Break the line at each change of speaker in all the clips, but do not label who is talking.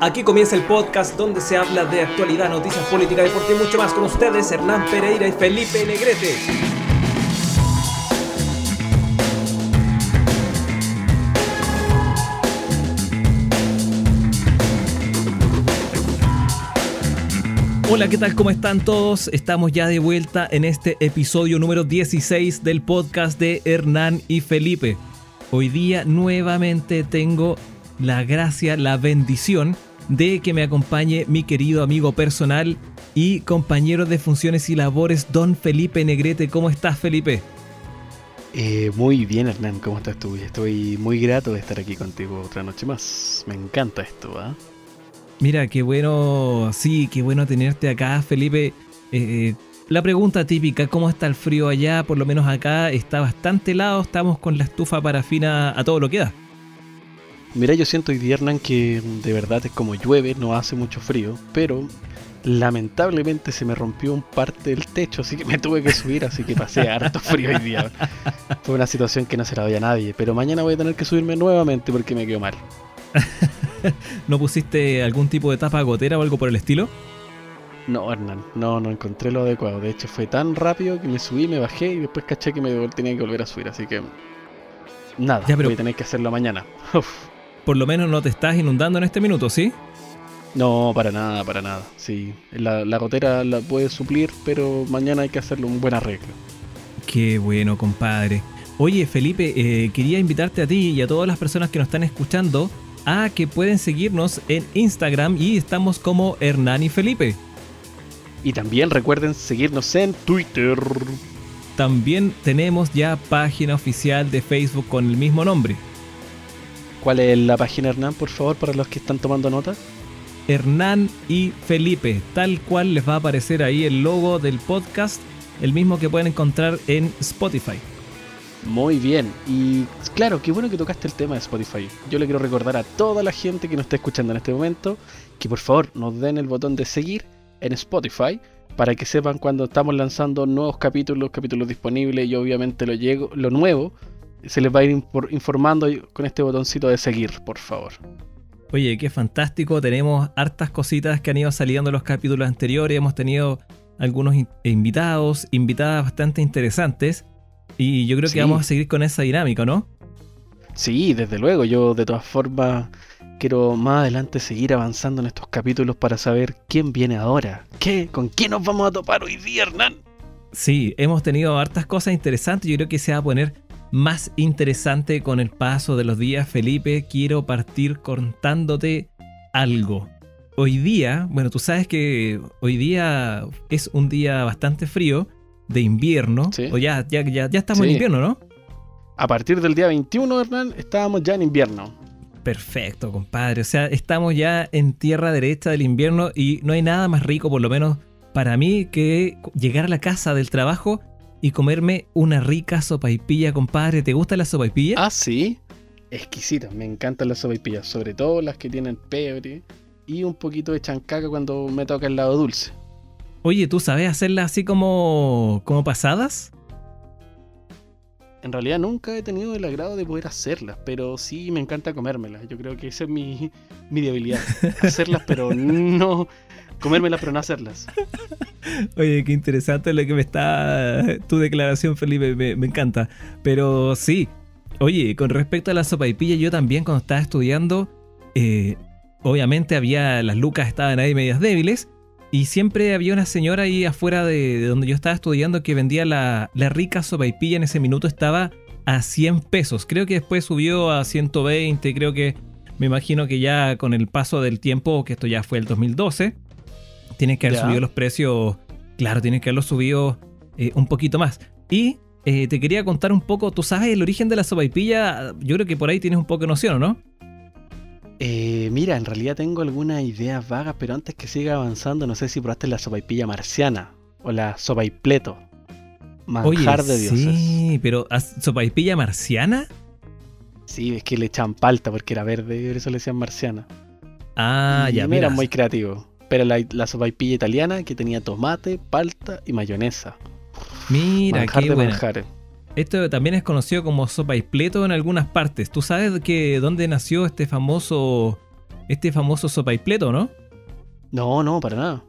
Aquí comienza el podcast donde se habla de actualidad, noticias políticas, deporte y mucho más con ustedes, Hernán Pereira y Felipe Negrete. Hola, ¿qué tal? ¿Cómo están todos? Estamos ya de vuelta en este episodio número 16 del podcast de Hernán y Felipe. Hoy día nuevamente tengo la gracia, la bendición de que me acompañe mi querido amigo personal y compañero de funciones y labores, don Felipe Negrete. ¿Cómo estás, Felipe?
Eh, muy bien, Hernán, ¿cómo estás tú? Estoy muy grato de estar aquí contigo otra noche más. Me encanta esto, ¿ah?
Mira, qué bueno, sí, qué bueno tenerte acá, Felipe. Eh, la pregunta típica, ¿cómo está el frío allá? Por lo menos acá está bastante helado, estamos con la estufa parafina a todo lo que da.
Mira, yo siento hoy día, Hernán, que de verdad es como llueve, no hace mucho frío, pero lamentablemente se me rompió un parte del techo, así que me tuve que subir, así que pasé harto frío hoy día. Fue una situación que no se la doy a nadie, pero mañana voy a tener que subirme nuevamente porque me quedo mal.
¿No pusiste algún tipo de tapa gotera o algo por el estilo?
No, Hernán, no, no encontré lo adecuado. De hecho, fue tan rápido que me subí, me bajé y después caché que me tenía que volver a subir, así que nada, ya, voy a tener que hacerlo mañana.
por lo menos no te estás inundando en este minuto, ¿sí?
No, para nada, para nada. Sí, la, gotera la puede suplir, pero mañana hay que hacerle un buen arreglo.
Qué bueno, compadre. Oye, Felipe, eh, quería invitarte a ti y a todas las personas que nos están escuchando a que pueden seguirnos en Instagram y estamos como Hernán y Felipe.
Y también recuerden seguirnos en Twitter.
También tenemos ya página oficial de Facebook con el mismo nombre.
¿Cuál es la página Hernán, por favor, para los que están tomando nota?
Hernán y Felipe, tal cual les va a aparecer ahí el logo del podcast, el mismo que pueden encontrar en Spotify.
Muy bien, y claro, qué bueno que tocaste el tema de Spotify. Yo le quiero recordar a toda la gente que nos está escuchando en este momento que por favor nos den el botón de seguir en Spotify para que sepan cuando estamos lanzando nuevos capítulos, capítulos disponibles y obviamente lo, llego, lo nuevo se les va a ir informando con este botoncito de seguir, por favor.
Oye, qué fantástico. Tenemos hartas cositas que han ido saliendo en los capítulos anteriores. Hemos tenido algunos invitados, invitadas bastante interesantes. Y yo creo que vamos a seguir con esa dinámica, ¿no?
Sí, desde luego. Yo de todas formas quiero más adelante seguir avanzando en estos capítulos para saber quién viene ahora. ¿Qué? ¿Con quién nos vamos a topar hoy día, Hernán?
Sí, hemos tenido hartas cosas interesantes. Yo creo que se va a poner más interesante con el paso de los días, Felipe, quiero partir contándote algo. Hoy día, bueno, tú sabes que hoy día es un día bastante frío, de invierno, o ya, ya, ya, estamos en invierno, ¿no?
A partir del día 21, Hernán, estábamos ya en invierno.
Perfecto, compadre. O sea, estamos ya en tierra derecha del invierno y no hay nada más rico, por lo menos para mí, que llegar a la casa del trabajo y comerme una rica sopaipilla, compadre. ¿Te gusta la sopaipilla?
Ah, sí. Exquisita, me encantan las sopaipillas, sobre todo las que tienen pebre y un poquito de chancaca cuando me toca el lado dulce.
Oye, ¿tú sabes hacerlas así como, como pasadas?
En realidad nunca he tenido el agrado de poder hacerlas, pero sí me encanta comérmelas. Yo creo que esa es mi, mi debilidad. Hacerlas, pero no, comérmelas pero no hacerlas.
Oye, qué interesante lo que me está tu declaración, Felipe, me, encanta. Pero sí, oye, con respecto a la sopa y pilla, yo también cuando estaba estudiando, eh, obviamente había, las lucas estaban ahí medias débiles. Y siempre había una señora ahí afuera de, donde yo estaba estudiando que vendía la, la rica pilla en ese minuto estaba a 100 pesos. Creo que después subió a 120, creo que me imagino que ya con el paso del tiempo, que esto ya fue el 2012, tienes que haber subido los precios, claro, tienes que haberlos subido eh, un poquito más. Y eh, te quería contar un poco, tú sabes el origen de la sopaipilla, yo creo que por ahí tienes un poco de noción, ¿no?
Eh, mira, en realidad tengo algunas ideas vagas, pero antes que siga avanzando, no sé si probaste la sopaipilla marciana o la sopaipleto.
Manjar de dioses. Sí, pero ¿sopaipilla marciana?
Sí, es que le echan palta porque era verde y por eso le decían marciana.
Ah, ya, mira.
Era muy creativo. Pero la, la sopaipilla italiana que tenía tomate, palta y mayonesa.
Mira, qué buena. Esto también es conocido como sopa y pleto en algunas partes. ¿Tú sabes que dónde nació este famoso este famoso sopaipleto, ¿no?
No, no, para nada.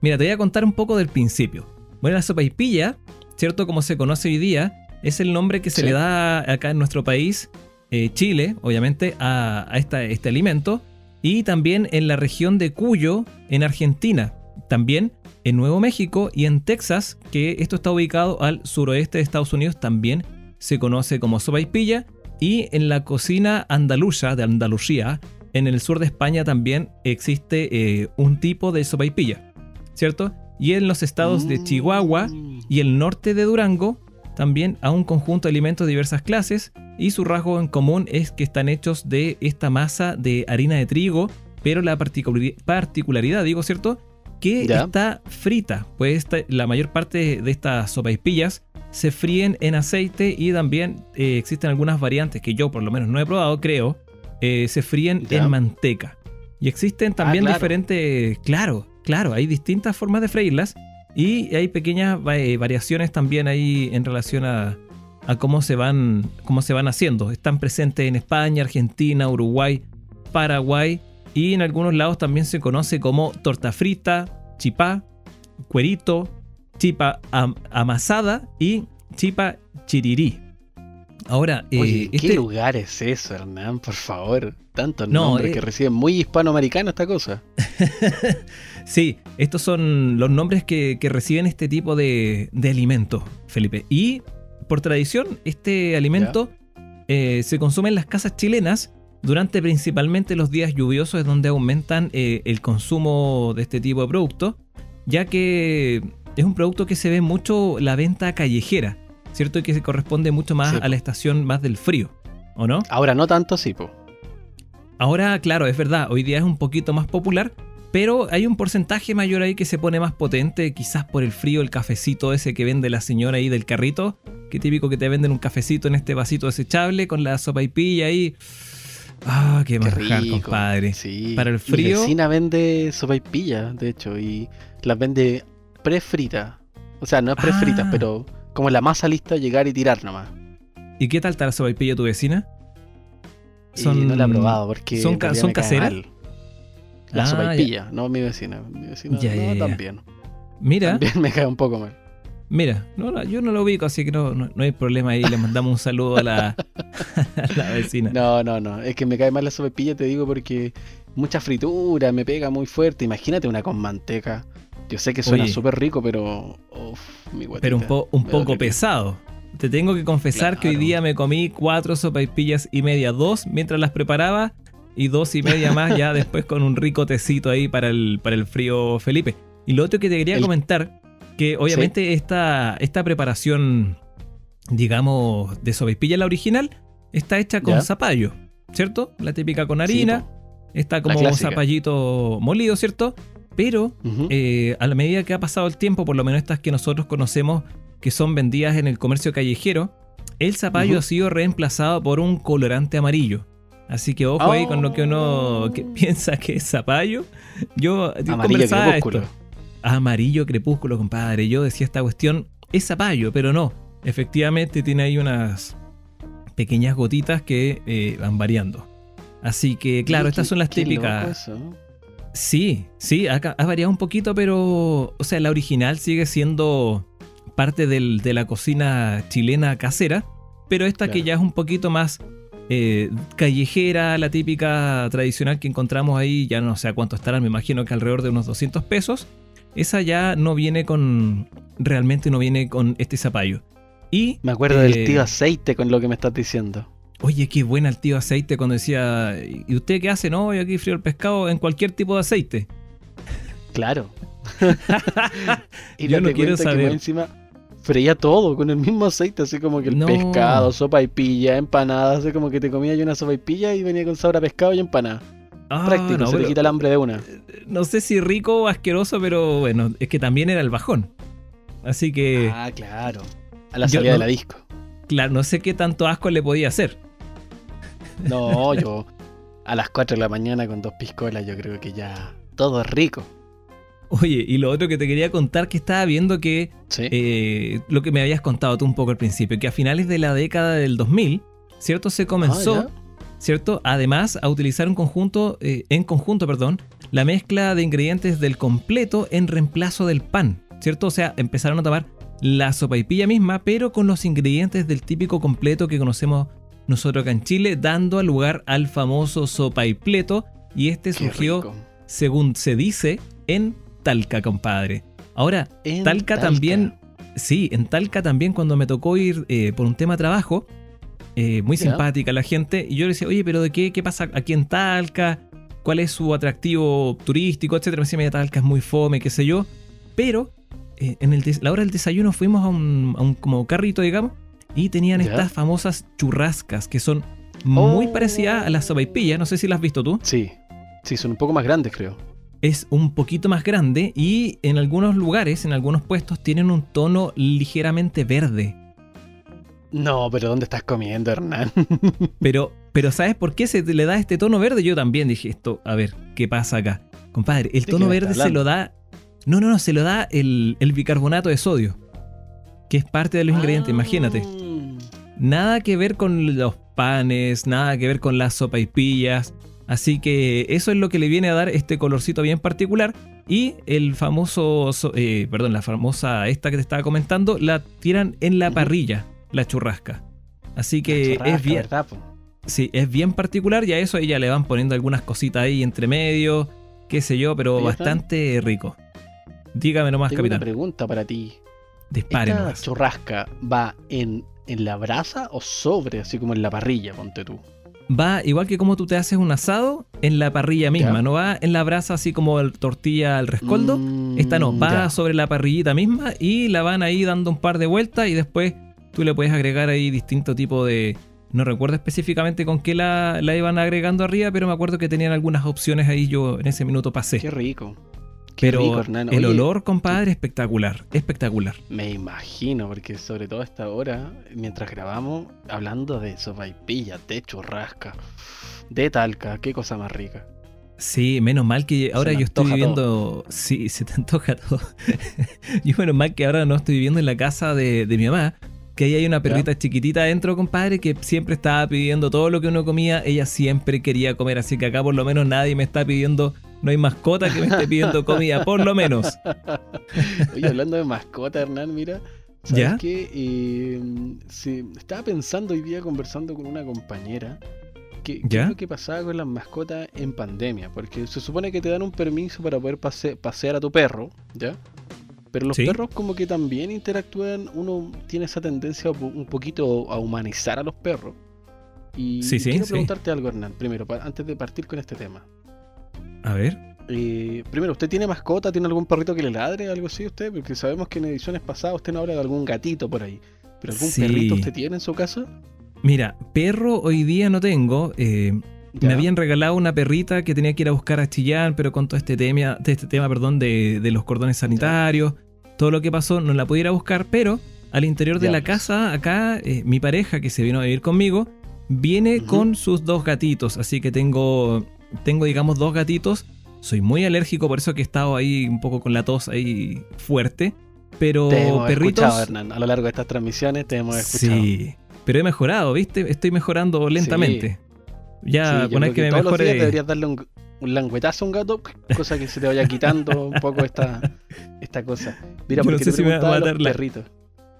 Mira, te voy a contar un poco del principio. Bueno, la sopaipilla, ¿cierto? Como se conoce hoy día, es el nombre que se
Sí.
le da acá en nuestro país, eh, Chile, obviamente, a, a esta- este alimento. Y también en la región de Cuyo, en Argentina. También en Nuevo México y en Texas, que esto está ubicado al suroeste de Estados Unidos, también se conoce como sopaipilla. Y en la cocina andaluza, de Andalucía, en el sur de España también existe eh, un tipo de sopaipilla, ¿cierto? Y en los estados de Chihuahua
Mm.
y el norte de Durango también a un conjunto de alimentos de diversas clases y su rasgo en común es que están hechos de esta masa de harina de trigo, pero la particulari- particularidad, digo, ¿cierto? Que
Ya.
está frita, pues esta- la mayor parte de estas sopaipillas se fríen en aceite y también eh, existen algunas variantes que yo por lo menos no he probado, creo, eh, se fríen
Ya.
en manteca. Y existen también
claro.
diferentes, claro, claro, hay distintas formas de freírlas y hay pequeñas eh, variaciones también ahí en relación a, a cómo, se van, cómo se van haciendo. Están presentes en España, Argentina, Uruguay, Paraguay y en algunos lados también se conoce como torta frita, chipá, cuerito, chipa am- amasada y chipa chirirí. Ahora, eh,
Oye, ¿qué
este-
lugar es eso, Hernán? Por favor. Tantos
No,
nombres
eh.
que reciben muy hispanoamericano esta cosa.
Sí, estos son los nombres que, que reciben este tipo de, de alimento, Felipe. Y por tradición, este alimento eh, se consume en las casas chilenas durante principalmente los días lluviosos, es donde aumentan eh, el consumo de este tipo de producto, ya que es un producto que se ve mucho la venta callejera, ¿cierto? Y que se corresponde mucho más
Sí,
a la estación más del frío, ¿o no?
Ahora no tanto, sí, po.
Ahora, claro, es verdad, hoy día es un poquito más popular, pero hay un porcentaje mayor ahí que se pone más potente, quizás por el frío, el cafecito ese que vende la señora ahí del carrito, que típico que te venden un cafecito en este vasito desechable con la sopa y pilla ahí. Ah, qué
Qué
manjar,
rico.
compadre.
Sí.
Para el
Mi
frío-
vecina vende sopaipilla, de hecho, y las vende prefrita. O sea, no es prefrita,
Ah.
pero como la masa lista, llegar y tirar nomás.
¿Y qué tal está la sopa y pilla tu vecina?
Y no la he probado porque
son ca- son caseras?
mal. La
Ah,
sopaipilla, no mi vecina. Mi vecina
Ya,
no,
ya, ya.
también.
Mira,
También me cae un poco mal.
mira, no, yo no lo ubico, así que no, no, no hay problema ahí. Le mandamos un saludo a la, a la vecina.
No, no, no. Es que me cae mal la sopaipilla, te digo, porque mucha fritura, me pega muy fuerte. Imagínate una con manteca. Yo sé que suena súper rico, pero. Uf, mi guatita,
pero un, po- un poco pesado. Te tengo que confesar que hoy día me comí cuatro sopaipillas y media, dos mientras las preparaba y dos y media más ya después con un rico tecito ahí para el, para el frío Felipe. Y lo otro que te quería
El-
comentar, que obviamente esta, esta preparación, digamos, de sopaipilla, la original, está hecha con
Ya.
zapallo, ¿cierto? La típica con harina, está como zapallito molido, ¿cierto? Pero eh, a la medida que ha pasado el tiempo, por lo menos estas que nosotros conocemos, que son vendidas en el comercio callejero, el zapallo ha sido reemplazado por un colorante amarillo. Así que ojo ahí con lo que uno
Oh.
que piensa que es zapallo. Yo
Amarillo
conversaba
crepúsculo.
esto. Amarillo crepúsculo, compadre. Yo decía esta cuestión es zapallo, pero no. Efectivamente tiene ahí unas pequeñas gotitas que eh, van variando. Así que, claro, estas son las típicas. Sí, sí, ha, variado un poquito, pero, o sea, la original sigue siendo parte del- de la cocina chilena casera, pero esta que ya es un poquito más eh, callejera, la típica tradicional que encontramos ahí, ya no sé a cuánto estarán, me imagino que alrededor de unos 200 pesos, esa ya no viene con, realmente no viene con este zapallo. Y,
Me acuerdo
eh,
del tío aceite con lo que me estás diciendo.
Oye, qué buena el tío aceite cuando decía, ¿y usted qué hace? No, yo aquí frío el pescado en cualquier tipo de aceite.
Claro. y
Yo no quiero
que
saber.
más encima freía todo con el mismo aceite, así como que el
No.
pescado, sopa y pilla, empanadas, así como que te comía yo una sopa y pilla y venía con sabor a pescado y empanada.
Ah,
Práctico,
no,
se te
pero-
quita el hambre de una.
no sé si rico o asqueroso, pero bueno, es que también era el bajón. Así que,
Ah, claro. A la salida
no-
de la disco.
claro, no sé qué tanto asco le podía hacer.
No, yo a las 4 de la mañana con dos piscolas, yo creo que ya todo es rico.
Oye, y lo otro que te quería contar que estaba viendo que
Sí.
eh, lo que me habías contado tú un poco al principio, que a finales de la década del 2000, ¿cierto? Se comenzó
Ah,
¿cierto? Además, a utilizar un conjunto, eh, en conjunto, perdón, la mezcla de ingredientes del completo en reemplazo del pan, ¿cierto? O sea, empezaron a tomar la sopaipilla misma, pero con los ingredientes del típico completo que conocemos nosotros acá en Chile, dando lugar al famoso sopaipleto, y este surgió, según se dice, en Talca, compadre. Ahora, Talca, también, sí, en Talca también cuando me tocó ir eh, por un tema de trabajo, eh, muy simpática la gente, y yo le decía, oye, pero ¿de qué, qué pasa aquí en Talca? ¿Cuál es su atractivo turístico, etcétera? Me decía, mira, Talca es muy fome, qué sé yo, pero eh, en el la hora del desayuno fuimos a un, como carrito, digamos, y tenían estas famosas churrascas que son muy oh. parecidas a las sopaipillas, no sé si las has visto tú.
Sí, sí, son un poco más grandes, creo
es un poquito más grande y en algunos lugares, en algunos puestos, tienen un tono ligeramente verde.
No, pero ¿dónde estás comiendo, Hernán?
pero, pero ¿sabes por qué se le da este tono verde? Yo también dije esto, a ver, ¿qué pasa acá? Compadre, el tono verde se lo da... No, no, no, se lo da el, bicarbonato de sodio, que es parte de los ingredientes, imagínate. Ah. Nada que ver con los panes, nada que ver con las sopaipillas. Así que eso es lo que le viene a dar este colorcito bien particular. Y el famoso, eh, perdón, la famosa esta que te estaba comentando, la tiran en la parrilla, la churrasca. Así que es bien. Sí, es bien particular y a eso ya le van poniendo algunas cositas ahí entre medio, qué sé yo, pero bastante rico. Dígame nomás, Tengo capitán.
Una pregunta para ti.
Dispare
¿Esta churrasca va en, en la brasa o sobre, así como en la parrilla, ponte tú?
Va igual que como tú te haces un asado en la parrilla misma, no va en la brasa así como el tortilla al rescoldo. Mm, Esta no, va sobre la parrillita misma y la van ahí dando un par de vueltas y después tú le puedes agregar ahí distinto tipo de... No recuerdo específicamente con qué la, la iban agregando arriba, pero me acuerdo que tenían algunas opciones ahí yo en ese minuto pasé.
Qué rico.
Pero el olor, compadre, espectacular, espectacular.
Me imagino, porque sobre todo a esta hora, mientras grabamos, hablando de sopaipilla, de churrasca, de talca, qué cosa más rica.
Sí, menos mal que ahora yo estoy viviendo. Sí, se te antoja todo. y menos mal que ahora no estoy viviendo en la casa de, mi mamá, que ahí hay una perrita chiquitita adentro, compadre, que siempre estaba pidiendo todo lo que uno comía. Ella siempre quería comer, así que acá por lo menos nadie me está pidiendo no hay mascota que me esté pidiendo comida, por lo menos.
Oye, hablando de mascota, Hernán, mira. ¿Sabes ¿Ya? qué? Eh, estaba pensando hoy día conversando con una compañera que, qué es lo que pasaba con las mascotas en pandemia. Porque se supone que te dan un permiso para poder pasear a tu perro, ¿ya? Pero los perros como que también interactúan, uno tiene esa tendencia un poquito a humanizar a los perros. Y quiero preguntarte algo, Hernán, primero, antes de partir con este tema.
A ver.
Eh, primero, ¿usted tiene mascota? ¿Tiene algún perrito que le ladre? ¿Algo así usted? Porque sabemos que en ediciones pasadas usted no habla de algún gatito por ahí. ¿Pero algún perrito usted tiene en su casa?
Mira, perro hoy día no tengo. Eh, me habían regalado una perrita que tenía que ir a buscar a Chillán, pero con todo este tema, de este tema perdón, de, los cordones sanitarios, todo lo que pasó, no la pudiera buscar, pero al interior de la casa, acá, eh, mi pareja que se vino a vivir conmigo, viene con sus dos gatitos, así que tengo tengo, digamos, dos gatitos. Soy muy alérgico, por eso que he estado ahí un poco con la tos ahí fuerte. Pero
te hemos Escuchado, Hernán. A lo largo de estas transmisiones te hemos escuchado. Sí,
pero he mejorado, ¿viste? Estoy mejorando lentamente. Ya, sí, que, me todos mejore.
Los deberías darle un, un languetazo a un gato, cosa que se te vaya quitando un poco esta, esta cosa. Mira, porque no sé si me va a matar la... perritos.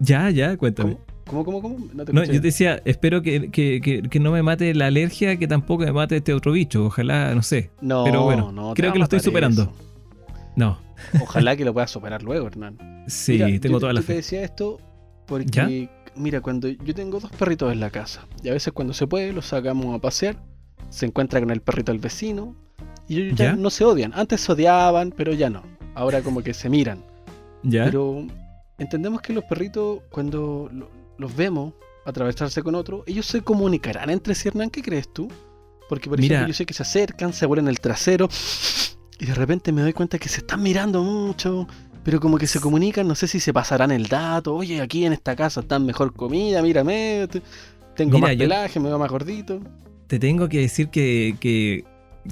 Ya, ya, cuéntame.
¿Cómo, cómo, cómo?
No, te no yo te decía, espero que, que, que, no me mate la alergia, que tampoco me mate este otro bicho. Ojalá, no sé. No, Pero bueno, no, creo que lo estoy superando. No.
Ojalá que lo puedas superar luego, Hernán.
Sí, tengo toda la fe.
Te decía esto porque, mira, cuando yo tengo dos perritos en la casa, y a veces cuando se puede los sacamos a pasear, se encuentra con el perrito del vecino, y ellos ya, no se odian. Antes se odiaban, pero ya no. Ahora como que se miran.
Ya.
Pero entendemos que los perritos, cuando los vemos atravesarse con otro, ellos se comunicarán entre sí, Hernán, ¿qué crees tú? Porque por ejemplo yo sé que se acercan, se vuelven el trasero y de repente me doy cuenta que se están mirando mucho, pero como que se comunican, no sé si se pasarán el dato, oye, aquí en esta casa están mejor comida, mírame, tengo más pelaje, me veo más gordito.
Te tengo que decir que, que,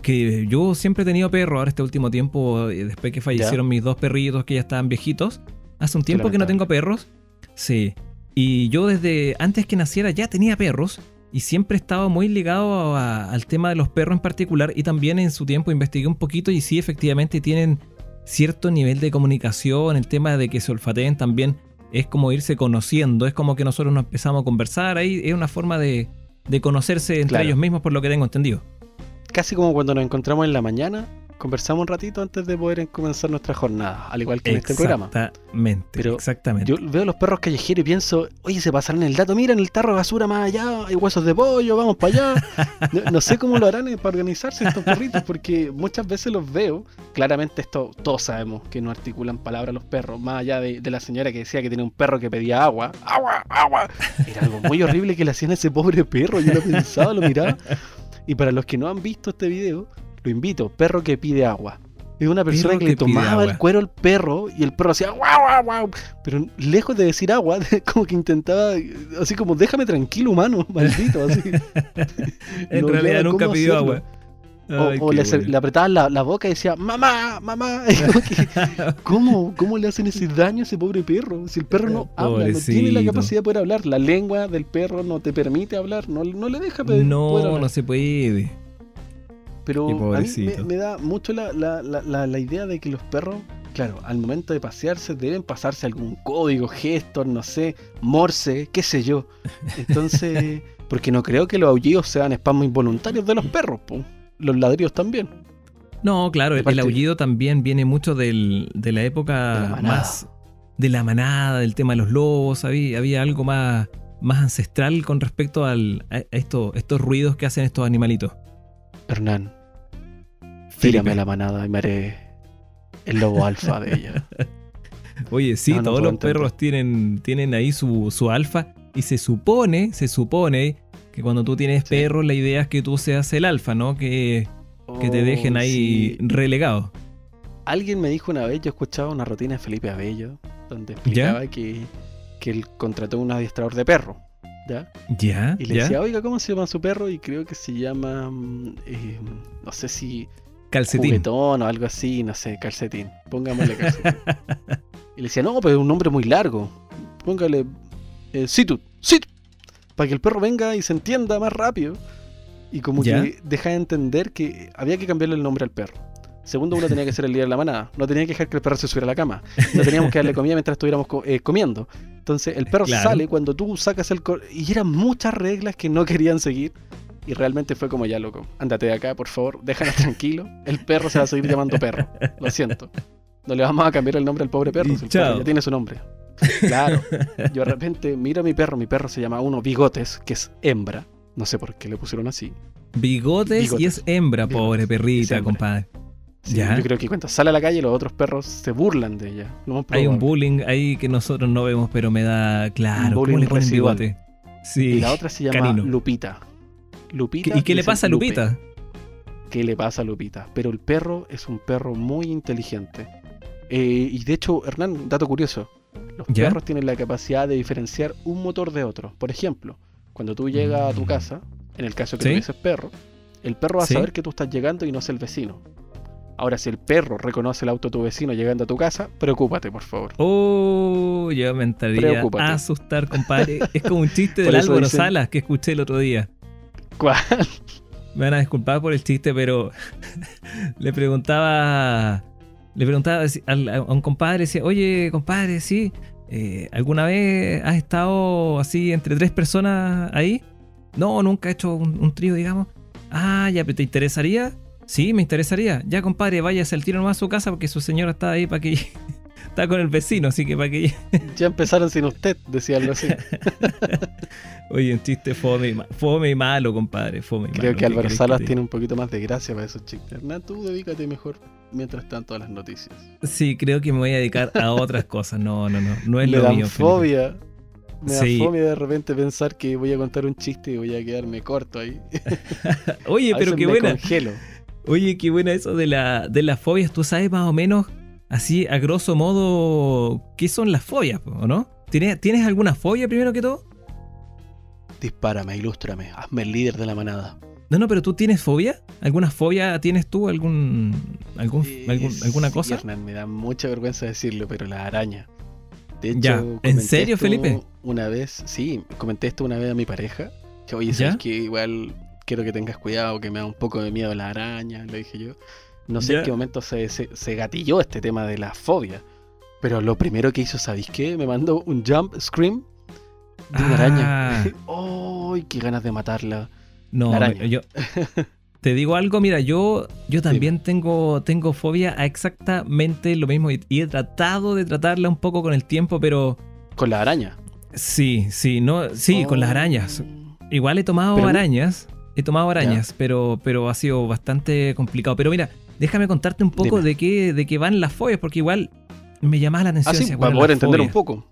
que, yo siempre he tenido perro, ahora este último tiempo, eh, después que fallecieron mis dos perritos que ya estaban viejitos, hace un tiempo que no tengo perros, sí. Y yo desde antes que naciera ya tenía perros y siempre he estado muy ligado a- al tema de los perros en particular y también en su tiempo investigué un poquito y sí, efectivamente tienen cierto nivel de comunicación, el tema de que se olfateen también es como irse conociendo, es como que nosotros nos empezamos a conversar, ahí es una forma de, de conocerse entre
Claro.
ellos mismos por lo que tengo entendido.
Casi como cuando nos encontramos en la mañana, conversamos un ratito antes de poder comenzar nuestra jornada, al igual que en este programa.
Exactamente,
Pero
exactamente.
Yo veo los perros callejeros y pienso, oye, se pasarán el dato, mira en el tarro de basura más allá, hay huesos de pollo, vamos para allá. No, no sé cómo lo harán eh, para organizarse estos perritos, porque muchas veces los veo. Claramente esto todos sabemos que no articulan palabras los perros, más allá de, de la señora que decía que tiene un perro que pedía agua, agua, agua. Era algo muy horrible que le hacían a ese pobre perro, yo lo pensaba, lo miraba. Y para los que no han visto este video, lo invito, perro que pide agua. Es una persona que, le tomaba el cuero al perro y el perro hacía guau, guau, guau. Pero lejos de decir agua, como que intentaba, así como, déjame tranquilo, humano, maldito, así.
en
No
realidad nunca pidió
hacerlo.
agua.
O,
Ay,
o
qué
le, le apretaban la, la boca y decía, mamá, mamá. Que, ¿cómo, ¿Cómo le hacen ese daño a ese pobre perro? Si el perro no habla, no tiene la capacidad de poder hablar. La lengua del perro no te permite hablar, no, no le deja pe- poder
No, no se puede.
Pero a mí me, da mucho la, la- la- la- idea de que los perros, claro, al momento de pasearse deben pasarse algún código, gestos, no sé, morse, qué sé yo. Entonces, porque no creo que los aullidos sean espasmos involuntarios de los perros, po. los ladrillos también.
No, claro, el, aullido también viene mucho del- de la época
De
más de la manada, del tema de los lobos, había, había algo más, más ancestral con respecto al, a esto- estos ruidos que hacen estos animalitos.
Hernán,
Felipe.
tírame a la manada y me haré el lobo alfa de ella.
Oye, sí,
No, no
todos los
entender.
perros tienen, tienen ahí su, su alfa y se supone, se supone que cuando tú tienes
Sí.
perros la idea es que tú seas el alfa, ¿no? Que, que te
Oh,
dejen ahí
sí.
relegado.
Alguien me dijo una vez, yo escuchaba una rutina de Felipe Abello, donde explicaba que, que él contrató un adiestrador de perro. ¿Ya?
¿Ya?
Y le
¿Ya?
decía, oiga, ¿cómo se llama su perro? Y creo que se llama, mm, eh, no sé si
Calcetín.
juguetón o algo así, no sé, calcetín. Póngamele calcetín. y le decía, no, pero es un nombre muy largo. Póngale eh, Situt, Situt, para que el perro venga y se entienda más rápido. Y como
¿Ya?
que deja de entender que había que cambiarle el nombre al perro. Segundo, uno tenía que ser el líder de la manada. No tenía que dejar que el perro se subiera a la cama. No teníamos que darle comida mientras estuviéramos co- eh, comiendo. Entonces, el perro
Claro.
sale cuando tú sacas el... cor- Y eran muchas reglas que no querían seguir. Y realmente fue como ya, loco. Ándate de acá, por favor. Déjanos tranquilo. El perro se va a seguir llamando perro. Lo siento. No le vamos a cambiar el nombre al pobre perro. El perro ya tiene su nombre. Claro. Yo de repente miro a mi perro. Mi perro se llama uno Bigotes, que es hembra. No sé por qué le pusieron así.
Bigotes, y es hembra,
Bigotes.
pobre perrita,
hembra.
compadre.
Sí. Yo creo que cuando sale a la calle los otros perros se burlan de ella.
Hay un bullying ahí que nosotros no vemos, pero me da claro. ¿Cómo
bullying
le
residual.
bigote?
Y la otra se llama
canino.
Lupita. Lupita.
¿Y qué le pasa a
Lupe.
Lupita?
¿Qué le pasa a Lupita? Pero el perro es un perro muy inteligente. Eh, y de hecho, Hernán, un dato curioso. Los
¿Ya?
perros tienen la capacidad de diferenciar un motor de otro. Por ejemplo, cuando tú llegas a tu
Mm.
casa, en el caso que
Sí.
tuvieses perro, el perro va a
Sí.
saber que tú estás llegando y no es el vecino. Ahora, si el perro reconoce el auto de tu vecino llegando a tu casa, preocúpate, por favor.
Oh, yo me entraría
Preocúpate.
a asustar, compadre. Es como un chiste del Álvaro
dicen-
Salas que escuché el otro día.
¿Cuál?
Me van a disculpar por el chiste, pero le preguntaba, le preguntaba a un compadre, decía, oye, compadre, sí, eh, ¿alguna vez has estado así entre tres personas ahí? No, nunca he hecho un, un trío, digamos. Ah, ya, pero ¿te interesaría? Sí, me interesaría. Ya, compadre, váyase al tiro nomás a su casa porque su señora está ahí para que... está con el vecino, así que para que...
Ya empezaron sin usted, decía algo así.
Oye, un chiste fome y, ma- fome y malo, compadre. Fome y
Creo
malo.
que
¿qué
Álvaro Salas
te
tiene un poquito más de gracia para esos chistes. Hernán, tú dedícate mejor mientras tanto a las noticias.
Sí, creo que me voy a dedicar a otras cosas. No, no, no. No es
me
lo
dan
mío. Felipe.
fobia. Me
Sí.
da fobia de repente pensar que voy a contar un chiste y voy a quedarme corto ahí.
Oye,
A
pero qué
me
buena.
congelo.
Oye, qué buena eso de, la, de las fobias. ¿Tú sabes más o menos, así a grosso modo, qué son las fobias, o no? ¿Tienes, ¿Tienes alguna fobia primero que todo?
Dispárame, ilústrame, hazme el líder de la manada.
No, no, pero tú tienes fobia. ¿Alguna fobia tienes tú? ¿Algún, algún, algún- alguna
sí,
cosa?
Hernán, me da mucha vergüenza decirlo, pero la araña. De hecho,
Ya, ¿en serio, Felipe?
Una vez, sí, comenté esto una vez a mi pareja Que, Oye, ¿sabes que Igual quiero que tengas cuidado, que me da un poco de miedo la araña, le dije yo. No sé en qué momento se, se, se gatilló este tema de la fobia. Pero lo primero que hizo, ¿sabéis qué? Me mandó un jump scream de una
Ah.
araña. ¡Ay, qué ganas de matarla!
No,
La araña.
yo te digo algo, mira, yo, yo también tengo, tengo fobia a exactamente lo mismo y, y he tratado de tratarla un poco con el tiempo, pero
Con la araña.
sí, sí, no, sí, con las
Oh.
arañas. Igual he tomado
Pero-
arañas, he tomado arañas, pero, pero ha sido bastante complicado. Pero mira, déjame contarte un poco
Dime.
de qué, de qué van las fobias, porque igual me llama la atención.
Ah, para
cuáles
poder entender un poco.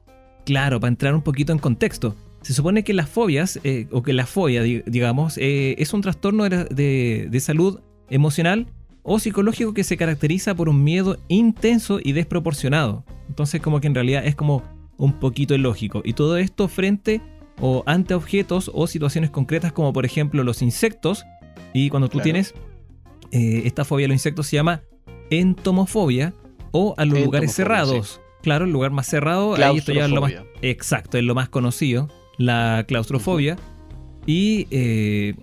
Claro, para entrar un poquito en contexto. Se supone que las fobias, eh, o que la fobia, di- digamos, eh, es un trastorno de, de- de salud emocional o psicológico que se caracteriza por un miedo intenso y desproporcionado. Entonces, como que en realidad es como un poquito ilógico. Y todo esto frente o ante objetos o situaciones concretas, como por ejemplo los insectos. Y cuando tú
Claro.
tienes eh, esta fobia a los insectos, se llama entomofobia o a los lugares cerrados. Claro, el lugar más cerrado, ahí esto ya es lo más. Exacto, es lo más conocido, la claustrofobia. Y eh,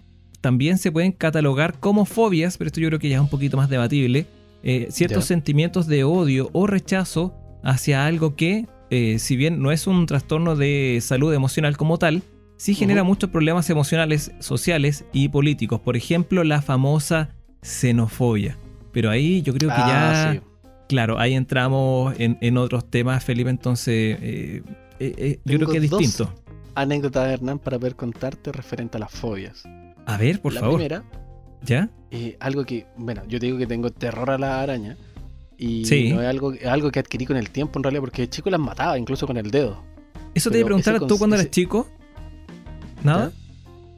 también se pueden catalogar como fobias, pero esto yo creo que ya es un poquito más debatible, eh, ciertos sentimientos de odio o rechazo hacia algo que, eh, si bien no es un trastorno de salud emocional como tal, sí genera muchos problemas emocionales, sociales y políticos. Por ejemplo, la famosa xenofobia. Pero ahí yo creo que
Ah,
ya...
sí.
Claro, ahí entramos en, en otros temas, Felipe, entonces eh, eh, yo creo que es distinto.
Anécdota, Hernán, para poder contarte referente a las fobias.
A ver, por
la
favor.
primera,
¿Ya?
algo que, bueno, yo digo que tengo terror a la araña. Y
Sí.
no es algo, es algo que adquirí con el tiempo en realidad, porque de chico las mataba, incluso con el dedo.
Eso te iba a preguntar, ¿tú cuando
ese-
eras chico? ¿Nada?
¿Ya?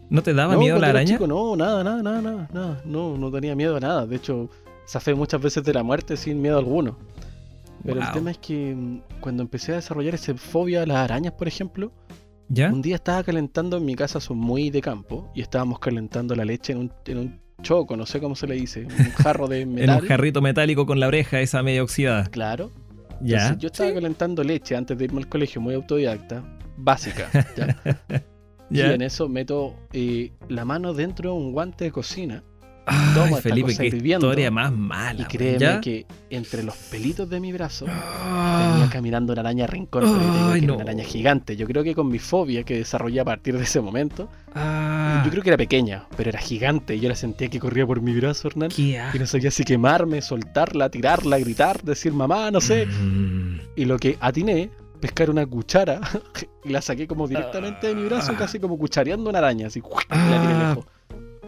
¿No te daba
no,
miedo la araña?
chico, no, nada, nada, nada, nada. No, no tenía miedo a nada. De hecho, zafé muchas veces de la muerte sin miedo alguno. Pero el tema es que mm, cuando empecé a desarrollar esa fobia a las arañas, por ejemplo,
¿Ya?
un día estaba calentando en mi casa, son muy de campo, y estábamos calentando la leche en un, en un choco, no sé cómo se le dice, un jarro de
En
metal.
un jarrito metálico con la oreja esa media oxidada.
Claro.
¿Ya?
Entonces, yo estaba calentando leche antes de irme al colegio, muy autodidacta, básica. ¿ya?
¿Ya?
Y en eso meto eh, la mano dentro de un guante de cocina.
Ay,
tomo esta
Felipe, qué
hirviendo,
historia más mala.
Y créeme
¿Ya?
que entre los pelitos de mi brazo
Ah,
venía caminando una araña rincón,
no.
una araña gigante. Yo creo que con mi fobia que desarrollé a partir de ese momento,
ah,
yo creo que era pequeña, pero era gigante. Y yo la sentía que corría por mi brazo, Hernán. Y no sabía si quemarme, soltarla, tirarla, gritar, decir mamá, no sé.
Mm.
Y lo que atiné, pescar una cuchara y la saqué como directamente de mi brazo,
Ah.
casi como cuchareando una araña, así. y la tiré
Ah,
lejos.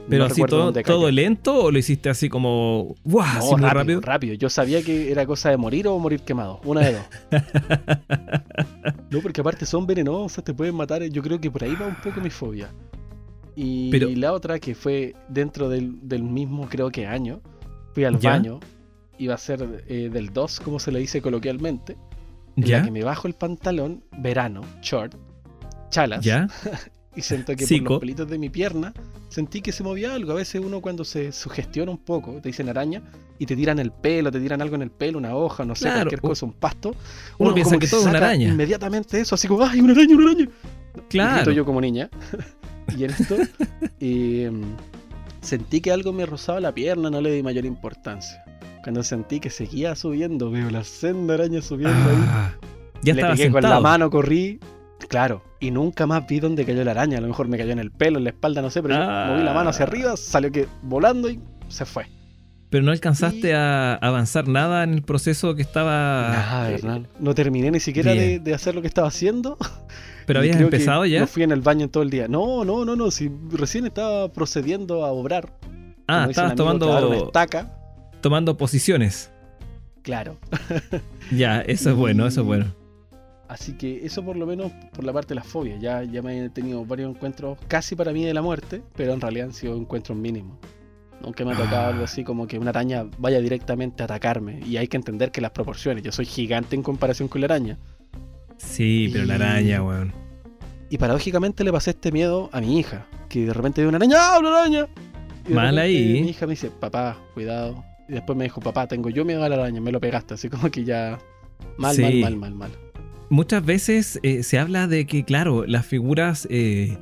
Pero
No
así todo, todo lento o lo hiciste así como. ¡Guau!
No,
así muy
rápido,
rápido.
Yo sabía que era cosa de morir o morir quemado. Una de dos. no, porque aparte son venenosas, te pueden matar. Yo creo que por ahí va un poco mi fobia. Y
Pero-
la otra que fue dentro del, del mismo, creo que año, fui al
¿Ya?
baño. Iba a ser eh, del 2, como se le dice coloquialmente. En la
¿Ya?
que me bajo el pantalón, verano, short, chalas.
¿Ya?
Y siento que por
Cico.
los pelitos de mi pierna sentí que se movía algo. A veces uno cuando se sugestiona un poco, te dicen araña y te tiran el pelo, te tiran algo en el pelo, una hoja, no sé,
Claro,
cualquier cosa, un pasto.
uno piensa
como
que
se
todo es una araña.
Inmediatamente eso, así como, ¡ay, una araña, una araña! Y
Claro.
grito yo como niña. y en esto eh, sentí que algo me rozaba la pierna, no le di mayor importancia. Cuando sentí que seguía subiendo, veo la senda araña subiendo ahí.
Ah, ya
Le
estaba
pegué con la
sentado.
mano, corrí. Claro, y nunca más vi dónde cayó la araña. A lo mejor me cayó en el pelo, en la espalda, no sé, pero yo
Ah.
moví la mano hacia arriba, salió que volando y se fue.
Pero no alcanzaste
Y-
a avanzar nada en el proceso que estaba.
Nada,
eh,
Hernán. No terminé ni siquiera de, hacer lo que estaba haciendo.
Pero habías empezado ya.
No fui en el baño en todo el día. No, no, no, no. Si recién estaba procediendo a obrar.
ah, estabas tomando,
estaca.
tomando posiciones.
Claro.
Ya, eso es bueno, eso es bueno.
Así que eso por lo menos por la parte de las fobias. Ya, ya me he tenido varios encuentros casi para mí de la muerte, pero en realidad han sido encuentros mínimos. Nunca me ha tocado
Ah.
algo así como que una araña vaya directamente a atacarme. Y hay que entender que las proporciones. Yo soy gigante en comparación con la araña.
Sí, pero la
Y-
araña, weón.
Y paradójicamente le pasé este miedo a mi hija. Que de repente ve una araña, ¡ah, una araña! Y
Mal ahí.
Mi hija me dice, papá, cuidado. Y después me dijo, papá, tengo yo miedo a la araña, me lo pegaste. Así como que ya... Mal,
Sí.
mal, mal, mal, mal.
Muchas veces eh, se habla de que, claro, las figuras eh,